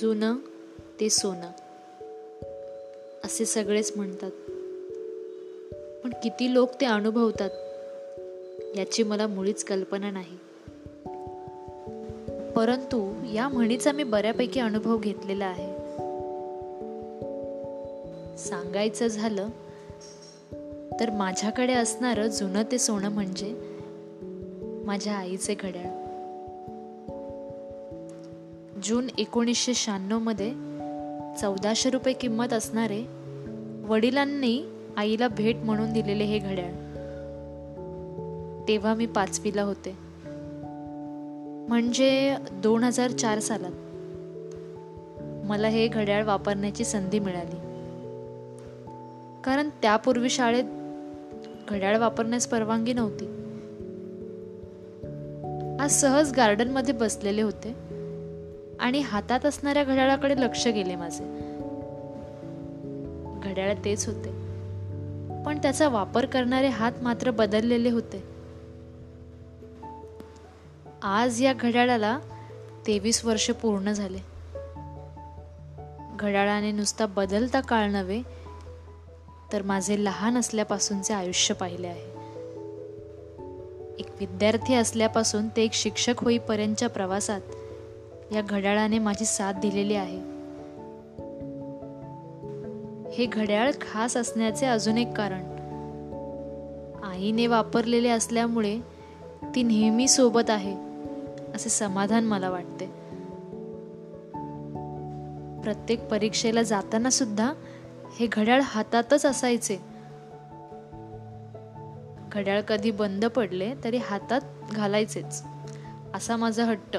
जुनं ते सोनं. असे सगळेच म्हणतात. पण किती लोक ते अनुभवतात याची मला मुळीच कल्पना नाही. परंतु या म्हणीचा मी बऱ्यापैकी अनुभव घेतलेला आहे. सांगायचं झालं तर माझ्याकडे असणारं जुनं ते सोनं म्हणजे माझ्या आईचे घड्याळ. जून एकोणीसशे शहाण्णवमध्ये चौदाशे रुपये किंमत असणारे वडिलांनी आईला भेट म्हणून दिलेले हे घड्याळ. तेव्हा मी पाचवीला होते. म्हणजे दोन हजार चार सालात मला हे घड्याळ वापरण्याची संधी मिळाली. कारण त्यापूर्वी शाळेत घड्याळ वापरण्यास परवानगी नव्हती. आज सहज गार्डनमध्ये बसलेले होते. आणि हातात असणाऱ्या घड्याळाकडे लक्ष गेले माझे. घड्याळ तेच होते. पण त्याचा वापर करणारे हात मात्र बदललेले होते. आज या घड्याळाला तेवीस वर्ष पूर्ण झाले. घड्याळाने नुसता बदलता काळ नव्हे तर माझे लहान असल्यापासूनचे आयुष्य पाहिले आहे. एक विद्यार्थी असल्यापासून ते एक शिक्षक होईपर्यंतच्या प्रवासात या घड्याळाने माझी साथ दिलेली आहे. हे घड्याळ खास असण्याचे अजून एक कारण. आईने वापरलेले असल्यामुळे ती नेहमी सोबत आहे असे समाधान मला वाटते. प्रत्येक परीक्षेला जाताना सुद्धा हे घड्याळ हातातच असायचे. घड्याळ कधी बंद पडले तरी हातात घालायचेच असा माझा हट्ट.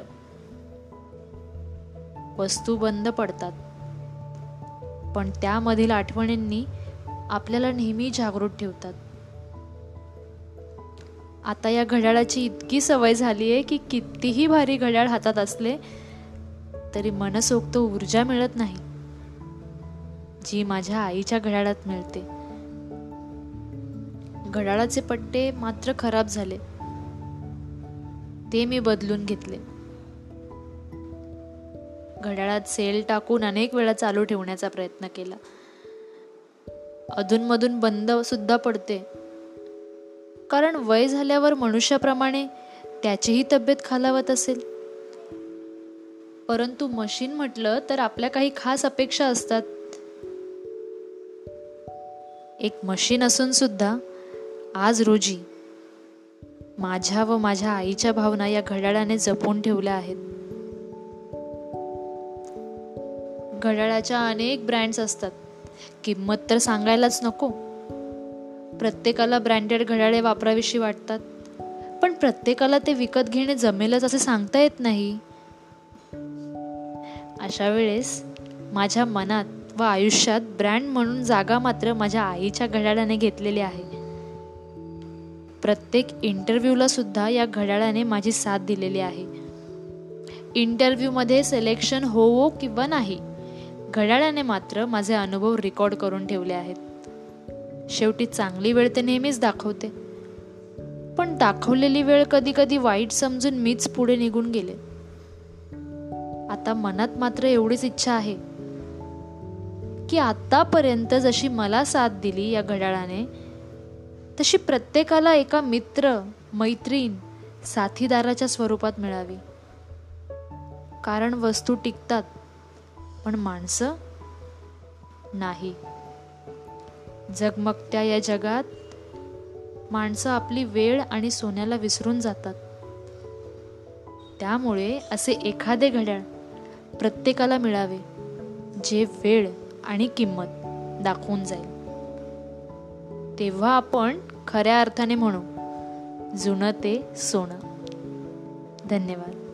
वस्तू बंद पडतात. पण त्यामधील आठवणींनी आपल्याला नेहमी जागृत ठेवतात. आता या घड्याळाची इतकी सवय झाली आहे की कितीही भारी घड्याळ हातात असले तरी मनसोक्त ऊर्जा मिळत नाही. जी माझ्या आईच्या घड्याळात मिळते. घड्याळाचे पट्टे मात्र खराब झाले. ते मी बदलून घेतले. घड्याळात सेल टाकून अनेक वेळा चालू ठेवण्याचा प्रयत्न केला. अधूनमधून बंद सुद्धा पडते. कारण वय झाल्यावर मनुष्याप्रमाणे त्याचीही तब्येत खालावत असेल. परंतु मशीन म्हटलं तर आपल्या काही खास अपेक्षा असतात. एक मशीन असून सुद्धा आज रोजी माझ्या व माझ्या आईच्या भावना या घड्याळाने जपून ठेवल्या आहेत. घड्याळाच्या अनेक ब्रँड्स असतात. किंमत तर सांगायलाच नको. प्रत्येकाला ब्रँडेड घड्याळे वापराविषयी वाटतात. पण प्रत्येकाला ते विकत घेणे जमेलच असे सांगता येत नाही. अशा वेळेस माझ्या मनात व आयुष्यात ब्रँड म्हणून जागा मात्र माझ्या आईच्या घड्याळाने घेतलेली आहे. प्रत्येक इंटरव्ह्यूला सुद्धा या घड्याळाने माझी साथ दिलेली आहे. इंटरव्ह्यूमध्ये सिलेक्शन होवो किंवा नाही घड्याळाने मात्र माझे अनुभव रेकॉर्ड करून ठेवले आहेत. शेवटी चांगली वेळ ते नेहमीच दाखवते. पण दाखवलेली वेळ कधी कधी वाईट समजून मीच पुढे निघून गेले. आता मनात मात्र एवढीच इच्छा आहे की आतापर्यंत जशी मला साथ दिली या घड्याळाने तशी प्रत्येकाला एका मित्र मैत्रीण साथीदाराच्या स्वरूपात मिळावी. कारण वस्तू टिकतात. पण माणसं नाही. जगमगत्या या जगात माणसं आपली वेळ आणि सोन्याला विसरून जातात. त्यामुळे असे एखादे घड्याळ प्रत्येकाला मिळावे जे वेळ आणि किंमत दाखवून जाईल. तेव्हा आपण खऱ्या अर्थाने म्हणू जुनं ते सोनं. धन्यवाद.